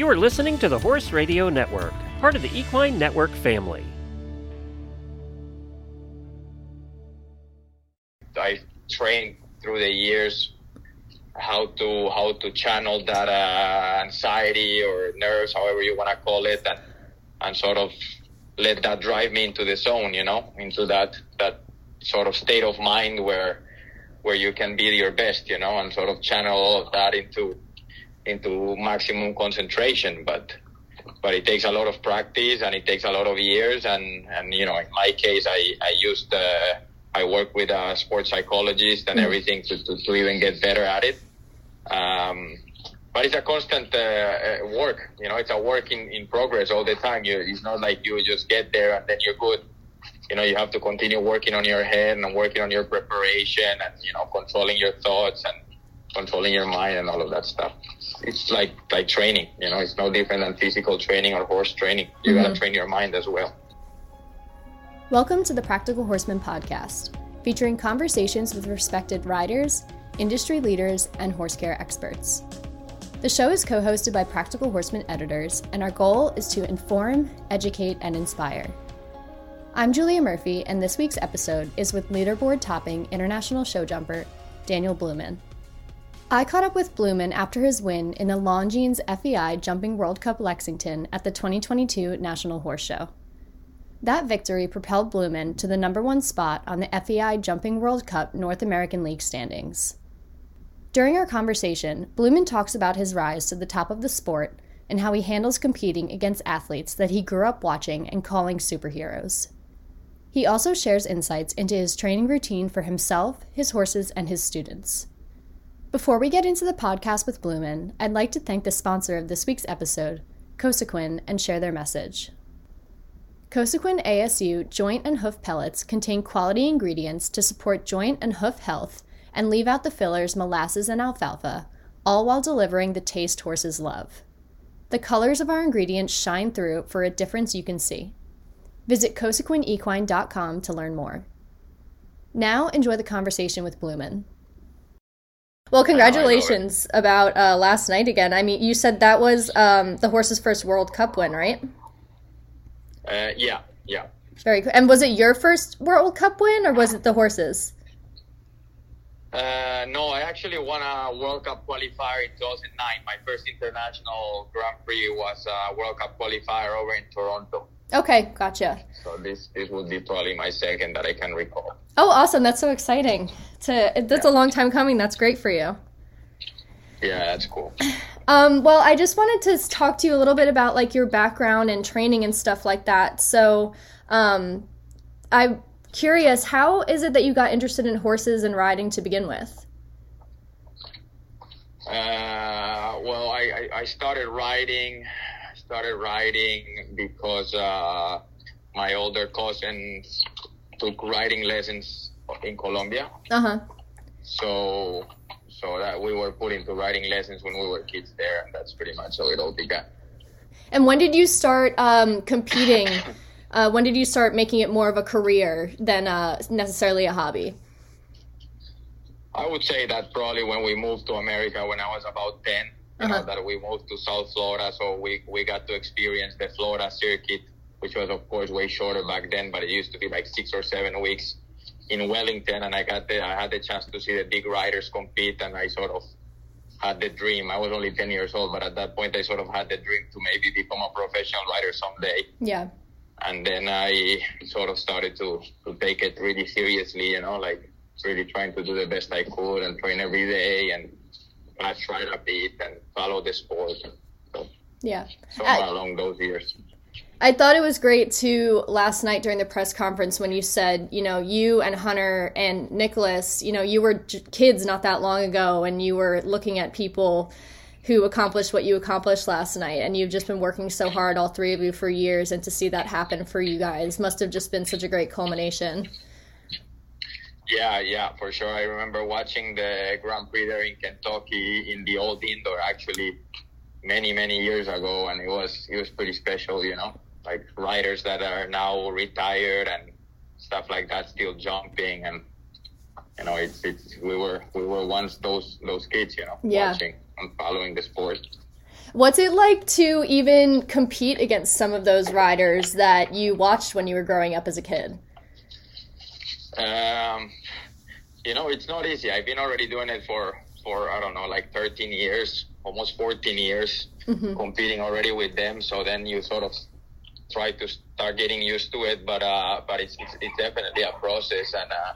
You are listening to the Horse Radio Network, part of the Equine Network family. I trained through the years how to how to channel that uh, anxiety or nerves, however you want to call it, and and sort of let that drive me into the zone, you know, into that that sort of state of mind where where you can be your best, you know, and sort of channel all of that into into maximum concentration. But but it takes a lot of practice and it takes a lot of years. And and you know, in my case, I I used uh, I work with a sports psychologist and everything to, to, to even get better at it. Um, but it's a constant uh, uh, work. You know, it's a work in, in progress all the time. You, it's not like you just get there and then you're good. You know, you have to continue working on your head and working on your preparation and you know controlling your thoughts and controlling your mind and all of that stuff. It's like like training. You know, it's no different than physical training or horse training. You Mhm. gotta train your mind as well. Welcome to the Practical Horseman podcast, featuring conversations with respected riders, industry leaders, and horse care experts. The show is co hosted by Practical Horseman editors, and our goal is to inform, educate, and inspire. I'm Julia Murphy, and this week's episode is with leaderboard topping international show jumper Daniel Bluman. I caught up with Bluman after his win in the Longines FEI Jumping World Cup Lexington at the 2022 National Horse Show. That victory propelled Bluman to the number one spot on the FEI Jumping World Cup North American League standings. During our conversation, Bluman talks about his rise to the top of the sport and how he handles competing against athletes that he grew up watching and calling superheroes. He also shares insights into his training routine for himself, his horses, and his students. Before we get into the podcast with Bluman, I'd like to thank the sponsor of this week's episode, Cosequin, and share their message. Cosequin ASU joint and hoof pellets contain quality ingredients to support joint and hoof health and leave out the fillers molasses and alfalfa, all while delivering the taste horses love. The colors of our ingredients shine through for a difference you can see. Visit cosequinequine.com to learn more. Now, enjoy the conversation with Bluman. Well, congratulations about uh, last night again. I mean, you said that was um, the horse's first World Cup win, right? Uh, yeah, yeah. Very cool. And was it your first World Cup win, or was it the horses? Uh, no, I actually won a World Cup qualifier in 2009. My first international Grand Prix was a World Cup qualifier over in Toronto. Okay, gotcha. So this this would be probably my second that I can recall. Oh, awesome! That's so exciting. To that's a long time coming. That's great for you. Yeah, that's cool. Um, well, I just wanted to talk to you a little bit about like your background and training and stuff like that. So, um, I'm curious, how is it that you got interested in horses and riding to begin with? Uh, well, I, I, I started riding. I started riding because uh, my older cousin took riding lessons in Colombia. Uh huh. So so that we were put into riding lessons when we were kids there, and that's pretty much how it all began. And when did you start um, competing? Uh, when did you start making it more of a career than uh, necessarily a hobby? I would say that probably when we moved to America when I was about 10, you Uh-huh. know, that we moved to South Florida. So we, we got to experience the Florida circuit, which was, of course, way shorter back then, but it used to be like six or seven weeks in Wellington. And I got the, I had the chance to see the big riders compete and I sort of had the dream. I was only 10 years old, but at that point I sort of had the dream to maybe become a professional rider someday. Yeah. and then I sort of started to, to take it really seriously, you know, like really trying to do the best I could and train every day and right a bit and follow the sport. So Yeah. somewhere I- along those years. I thought it was great too last night during the press conference when you said, you know, you and Hunter and Nicholas, you know, you were j- kids not that long ago and you were looking at people who accomplished what you accomplished last night and you've just been working so hard all three of you for years and to see that happen for you guys must have just been such a great culmination. Yeah, yeah, for sure. I remember watching the Grand Prix there in Kentucky in the old indoor actually many, many years ago and it was it was pretty special, you know. Like riders that are now retired and stuff like that still jumping and you know, it's it's we were we were once those those kids, you know, Yeah. watching and following the sport. What's it like to even compete against some of those riders that you watched when you were growing up as a kid? Um, you know, it's not easy. I've been already doing it for for I don't know, like 13 years, almost 14 years, mm-hmm. competing already with them. So then you sort of try to start getting used to it, but uh, but it's, it's, it's definitely a process, and uh,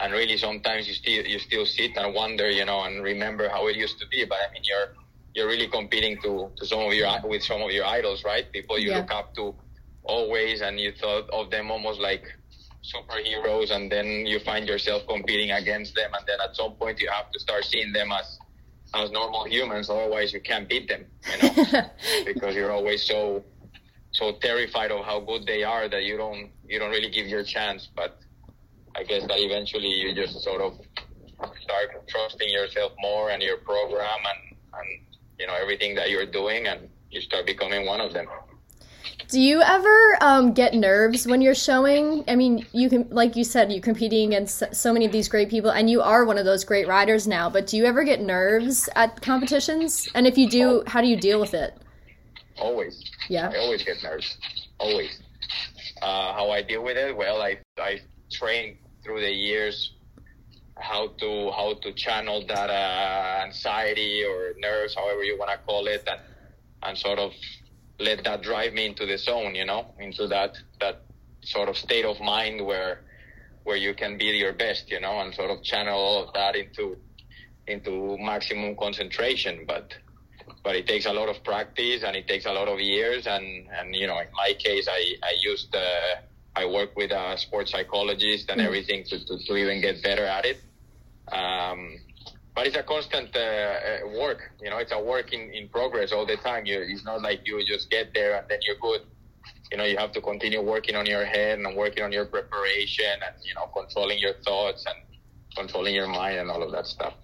and really sometimes you still you still sit and wonder, you know, and remember how it used to be. But I mean, you're you're really competing to to some of your with some of your idols, right? People you yeah. look up to always, and you thought of them almost like superheroes, and then you find yourself competing against them, and then at some point you have to start seeing them as as normal humans. Otherwise, you can't beat them, you know, because you're always so so terrified of how good they are that you don't you don't really give your chance. But I guess that eventually you just sort of start trusting yourself more and your program and and you know everything that you're doing, and you start becoming one of them. Do you ever um, get nerves when you're showing? I mean, you can, like you said, you're competing against so many of these great people, and you are one of those great riders now. But do you ever get nerves at competitions? And if you do, how do you deal with it? Always. Yeah. I always get nerves. Always. Uh, how I deal with it? Well, I I trained through the years how to how to channel that uh, anxiety or nerves, however you want to call it, and and sort of let that drive me into the zone, you know, into that that sort of state of mind where where you can be your best, you know, and sort of channel all of that into into maximum concentration. But but it takes a lot of practice and it takes a lot of years. And and you know, in my case, I I used uh, I work with a sports psychologist and mm-hmm. everything to, to, to even get better at it. Um, but it's a constant uh, uh, work. You know, it's a work in, in progress all the time. You, it's not like you just get there and then you're good. You know, you have to continue working on your head and working on your preparation and you know controlling your thoughts and controlling your mind and all of that stuff.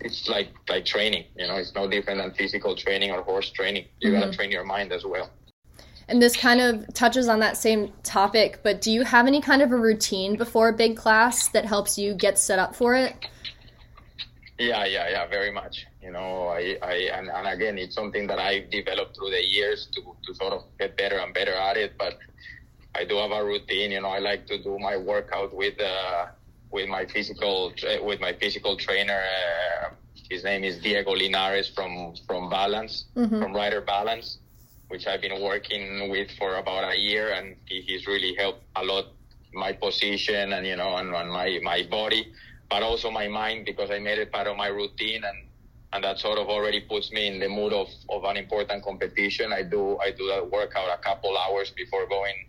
It's like like training. You know, it's no different than physical training or horse training. You mm-hmm. gotta train your mind as well. And this kind of touches on that same topic, but do you have any kind of a routine before a big class that helps you get set up for it? Yeah, yeah, yeah, very much. You know, I, I and, and again, it's something that I've developed through the years to, to sort of get better and better at it. But I do have a routine. You know, I like to do my workout with uh, with my physical with my physical trainer. Uh, his name is Diego Linares from from Balance, mm-hmm. from Rider Balance, which I've been working with for about a year, and he, he's really helped a lot my position and you know and, and my my body but also my mind because I made it part of my routine and and that sort of already puts me in the mood of, of an important competition. I do I do that workout a couple hours before going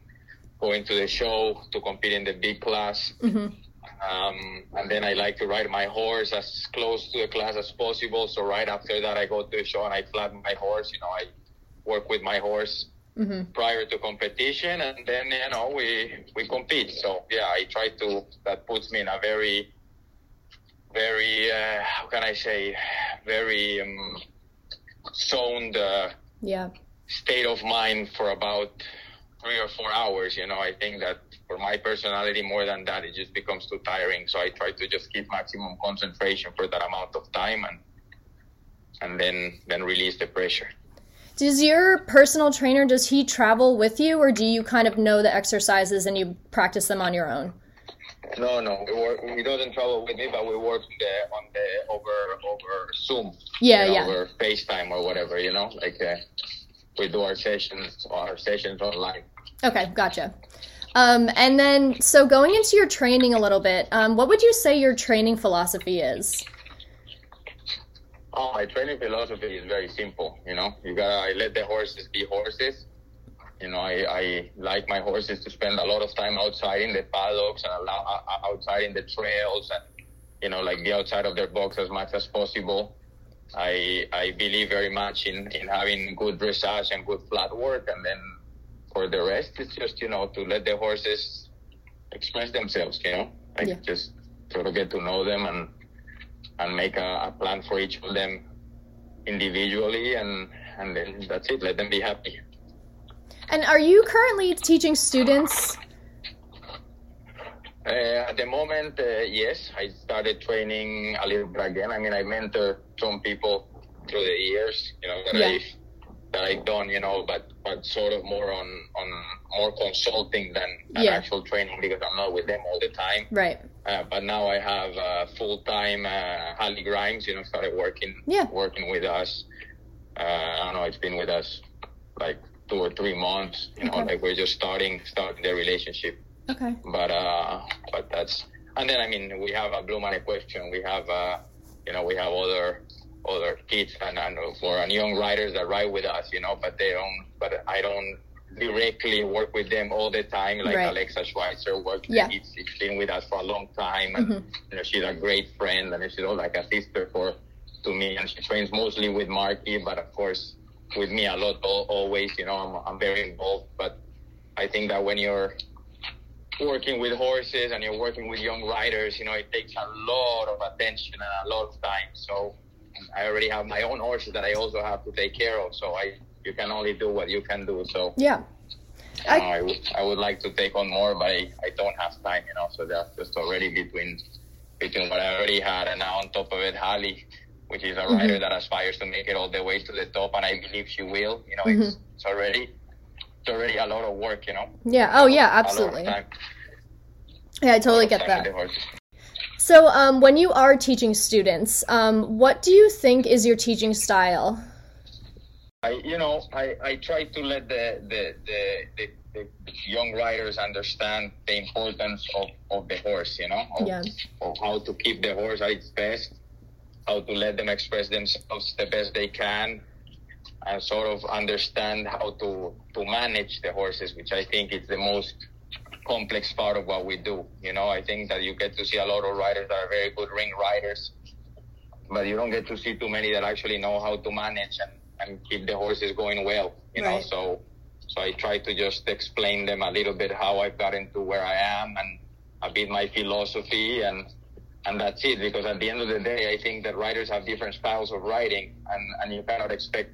going to the show to compete in the big class. Mm-hmm. Um, and then I like to ride my horse as close to the class as possible. So right after that, I go to the show and I flatten my horse. You know, I work with my horse mm-hmm. prior to competition, and then you know we we compete. So yeah, I try to. That puts me in a very very uh, how can I say very um, zoned uh, yeah state of mind for about three or four hours. You know, I think that for my personality, more than that, it just becomes too tiring. So I try to just keep maximum concentration for that amount of time and and then then release the pressure. Does your personal trainer does he travel with you, or do you kind of know the exercises and you practice them on your own? No, no, we work, he doesn't travel with me, but we work on the on the over over Zoom. Yeah, you know, yeah. Over FaceTime or whatever, you know, like uh, we do our sessions our sessions online. Okay, gotcha. Um, and then, so going into your training a little bit, um, what would you say your training philosophy is? Oh, my training philosophy is very simple. You know, you gotta let the horses be horses you know, I, I like my horses to spend a lot of time outside in the paddocks and outside in the trails and, you know, like be outside of their box as much as possible. I, I believe very much in, in having good dressage and good flat work. And then for the rest, it's just, you know, to let the horses express themselves, you know, like yeah. just sort of get to know them and, and make a, a plan for each of them individually. And, and then that's it. Let them be happy. And are you currently teaching students? Uh, at the moment, uh, yes. I started training a little bit again. I mean, I mentor some people through the years, you know, that yeah. I that I've done, you know, but but sort of more on on more consulting than, than Yeah. actual training because I'm not with them all the time. Right. Uh, but now I have uh, full time uh, Hallie Grimes, you know, started working Yeah. working with us. Uh, I don't know, it's been with us like two or three months. You know, Okay. like we're just starting starting the relationship. Okay. But uh, but that's and then I mean we have a Bluman Equestrian. We have uh, you know, we have other other kids and, and for and young riders that ride with us, you know, but they don't. But I don't directly work with them all the time. Like Right. Alexa Schweitzer works. Yeah. It's, it's been with us for a long time, and Mhm. you know she's a great friend, and she's all like a sister for to me. And she trains mostly with Marky, but of course with me a lot always. You know, I'm I'm very involved, but I think that when you're working with horses and you're working with young riders, you know, it takes a lot of attention and a lot of time. So I already have my own horses that I also have to take care of. So I, you can only do what you can do. So Yeah. you I- know, I, would, I would like to take on more, but I, I don't have time, you know. So that's just already between between what I already had and now on top of it, Holly, which is a rider that aspires to make it all the way to the top, and I believe she will. You know, it's, it's already it's already a lot of work, you know. Yeah. Oh, yeah. A lot of Absolutely. Yeah, I totally get that. with the horses. So, um, when you are teaching students, um, what do you think is your teaching style? I, you know, I, I try to let the, the, the, the, the young riders understand the importance of, of the horse, you know, of, Yeah. of how to keep the horse at its best, how to let them express themselves the best they can, and sort of understand how to, to manage the horses, which I think is the most complex part of what we do. You know, I think that you get to see a lot of riders that are very good ring riders, but you don't get to see too many that actually know how to manage and, and keep the horses going well. You know, so so I try to just explain them a little bit how I've gotten to where I am and a bit my philosophy and and that's it because at the end of the day I think that writers have different styles of writing, and, and you cannot expect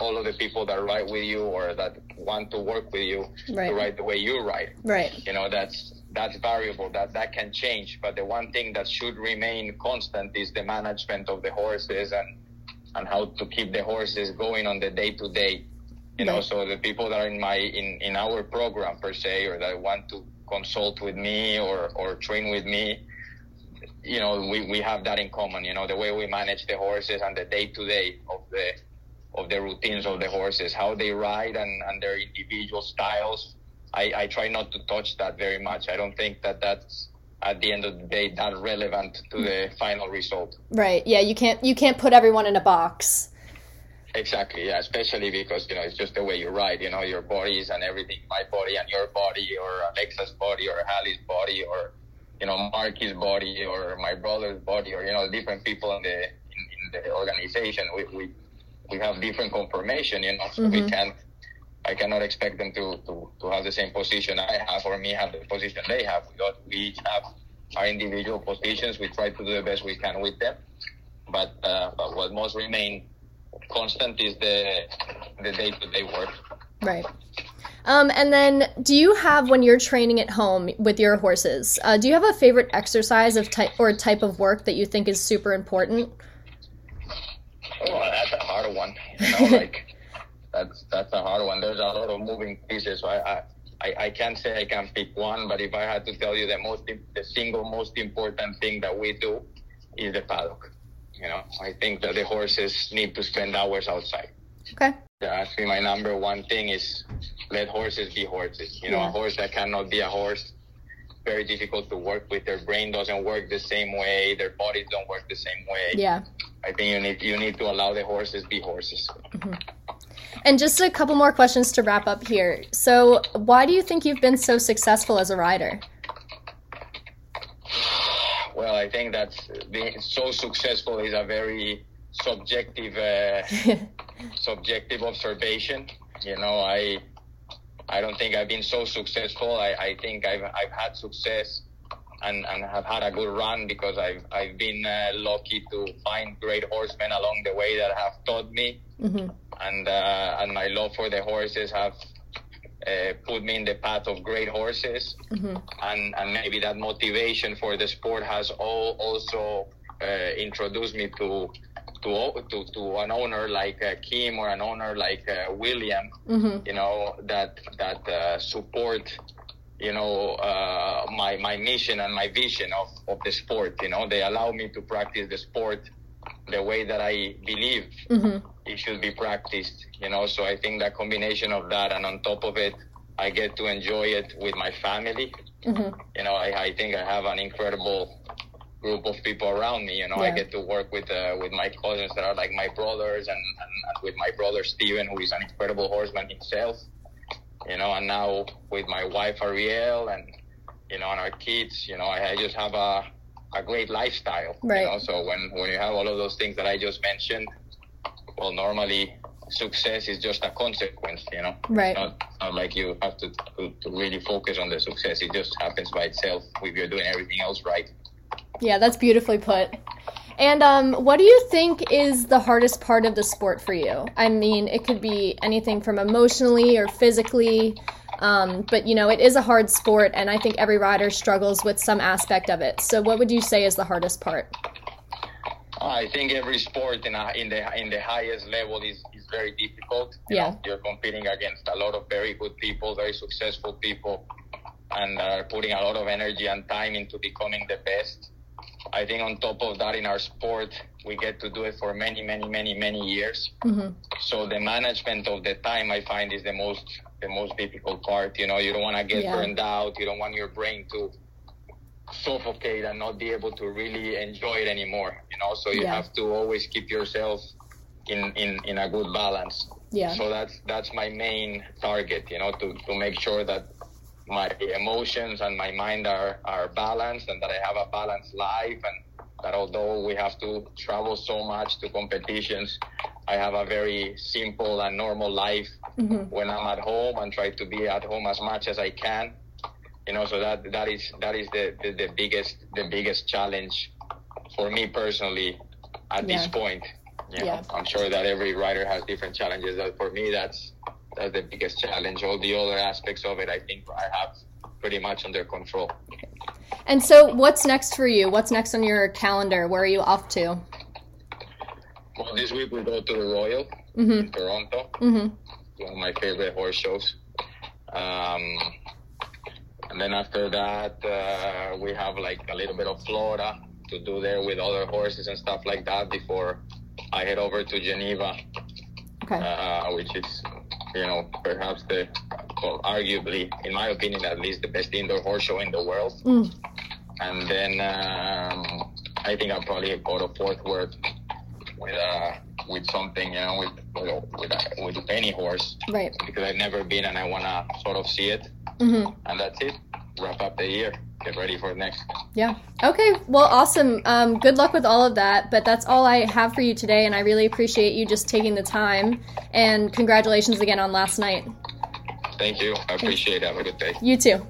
all of the people that write with you or that want to work with you Right. to write the way you write. Right. you know that's that's variable that that can change but the one thing that should remain constant is the management of the horses and and how to keep the horses going on the day to day you know Right. so the people that are in my in in our program per se or that want to consult with me or or train with me you know we we have that in common you know the way we manage the horses and the day to day of the of the routines of the horses how they ride and and their individual styles I, I try not to touch that very much. I don't think that that's at the end of the day that relevant to the final result. Right. Yeah. You can't. You can't put everyone in a box. Exactly, yeah. Especially because you know it's just the way you ride. You know your bodies and everything, my body and your body, or Alexa's body, or Hallie's body, or you know Marky's body, or my brother's body, or you know different people in the in, in the organization. We we we have different conformation You know, so we can't. I cannot expect them to, to, to have the same position I have or me have the position they have. We, got, we each have our individual positions. We try to do the best we can with them. But, uh, but what must remain constant is the the day to day work. Right. Um, and then, do you have when you're training at home with your horses? Uh, do you have a favorite exercise of type or type of work that you think is super important? Oh, that's a hard one. You know, like that's that's a hard one. There's a lot of moving pieces. So I, I I I can't say I can pick one, but if I had to tell you the most the single most important thing that we do is the paddock. You know, I think that the horses need to spend hours outside. Okay. Think my number one thing is let horses be horses. You know, Yeah. a horse that cannot be a horse, very difficult to work with. Their brain doesn't work the same way. Their bodies don't work the same way. Yeah. I think you need you need to allow the horses be horses. And just a couple more questions to wrap up here. So, why do you think you've been so successful as a rider? Well, I think that's being so successful is a very subjective uh, subjective observation. You know, I I don't think I've been so successful. I, I think I've I've had success and, and have had a good run because I've I've been uh, lucky to find great horsemen along the way that have taught me, hmm and uh, and my love for the horses have uh, put me in the path of great horses. Hmm and and maybe that motivation for the sport has all also uh, introduced me to to to, to an owner like uh, Kim or an owner like uh, William, Mm-hmm. you know, that that uh, support, you know, uh, my my mission and my vision of of the sport. You know, they allow me to practice the sport the way that I believe Mm-hmm. it should be practiced. You know, so I think that combination of that and on top of it, I get to enjoy it with my family. Mm-hmm. You know, I, I think I have an incredible group of people around me. You know, I get to work with uh, with my cousins that are like my brothers, and, and, and with my brother Steven, who is an incredible horseman himself. You know, and now with my wife Ariel, and you know, and our kids. You know, I, I just have a a great lifestyle. Right. You know, so when when you have all of those things that I just mentioned, well, normally success is just a consequence. You know, Right. It's not, not like you have to, to to really focus on the success. It just happens by itself if you're doing everything else right. Yeah, that's beautifully put. And um, what do you think is the hardest part of the sport for you? I mean, it could be anything from emotionally or physically, um, but you know, it is a hard sport, and I think every rider struggles with some aspect of it. So, what would you say is the hardest part? I think every sport in, a, in the in the highest level is, is very difficult. You Yeah. know, you're competing against a lot of very good people, very successful people, and are putting a lot of energy and time into becoming the best. I think on top of that, in our sport, we get to do it for many, many, many, many years. hmm So the management of the time, I find, is the most the most difficult part. You know, you don't want to get Yeah. burned out. You don't want your brain to suffocate and not be able to really enjoy it anymore. You know, so you Yeah. have to always keep yourself in, in, in a good balance. Yeah. So that's that's my main target. You know, to, to make sure that my emotions and my mind are, are balanced and that I have a balanced life and that although we have to travel so much to competitions, I have a very simple and normal life hmm when I'm at home and try to be at home as much as I can. You know, so that that is that is the, the, the biggest the biggest challenge for me personally at this point. You know, Yeah. I'm sure that every rider has different challenges. But for me, that's that's the biggest challenge. All the other aspects of it, I think I have pretty much under control. And so, what's next for you? What's next on your calendar? Where are you off to? Well, this week we go to the Royal hmm in Toronto. hmm one of my favorite horse shows. Um, and then after that, uh, we have like a little bit of Florida to do there with other horses and stuff like that before I head over to Geneva, Okay. uh, which is, you know, perhaps the, well, arguably, in my opinion, at least the best indoor horse show in the world. Mm. And then um, I think I'll probably go to Fort Worth with uh, with something, you know, with with with, uh, with any horse Right. because I've never been and I want to sort of see it. hmm And that's it. Wrap up the year. Get ready for next. Yeah. Okay. Well, awesome. Um, good luck with all of that. But that's all I have for you today, and I really appreciate you just taking the time. And congratulations again on last night. Thank you. I appreciate it. Have a good day. You too.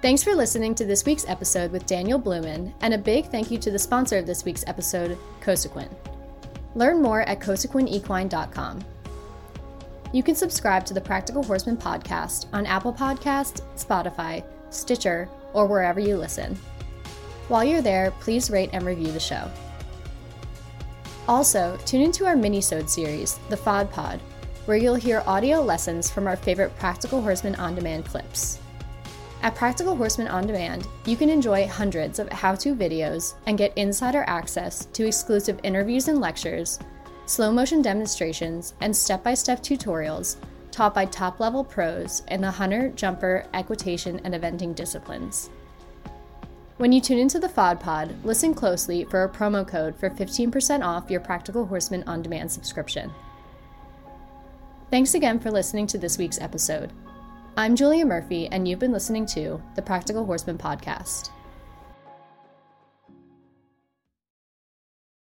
Thanks for listening to this week's episode with Daniel Bluman, and a big thank you to the sponsor of this week's episode, Cosequin. Learn more at cosequinequine.com. You can subscribe to the Practical Horseman podcast on Apple Podcast, Spotify, Stitcher, or wherever you listen. While you're there, please rate and review the show. Also, tune into our mini-sode series, The FOD Pod, where you'll hear audio lessons from our favorite Practical Horseman On Demand clips. At Practical Horseman On Demand, you can enjoy hundreds of how to videos and get insider access to exclusive interviews and lectures, slow motion demonstrations, and step by step tutorials taught by top level pros in the hunter, jumper, equitation, and eventing disciplines. When you tune into the FOD Pod, listen closely for a promo code for 15% off your Practical Horseman On Demand subscription. Thanks again for listening to this week's episode. I'm Julia Murphy, and you've been listening to the Practical Horseman Podcast.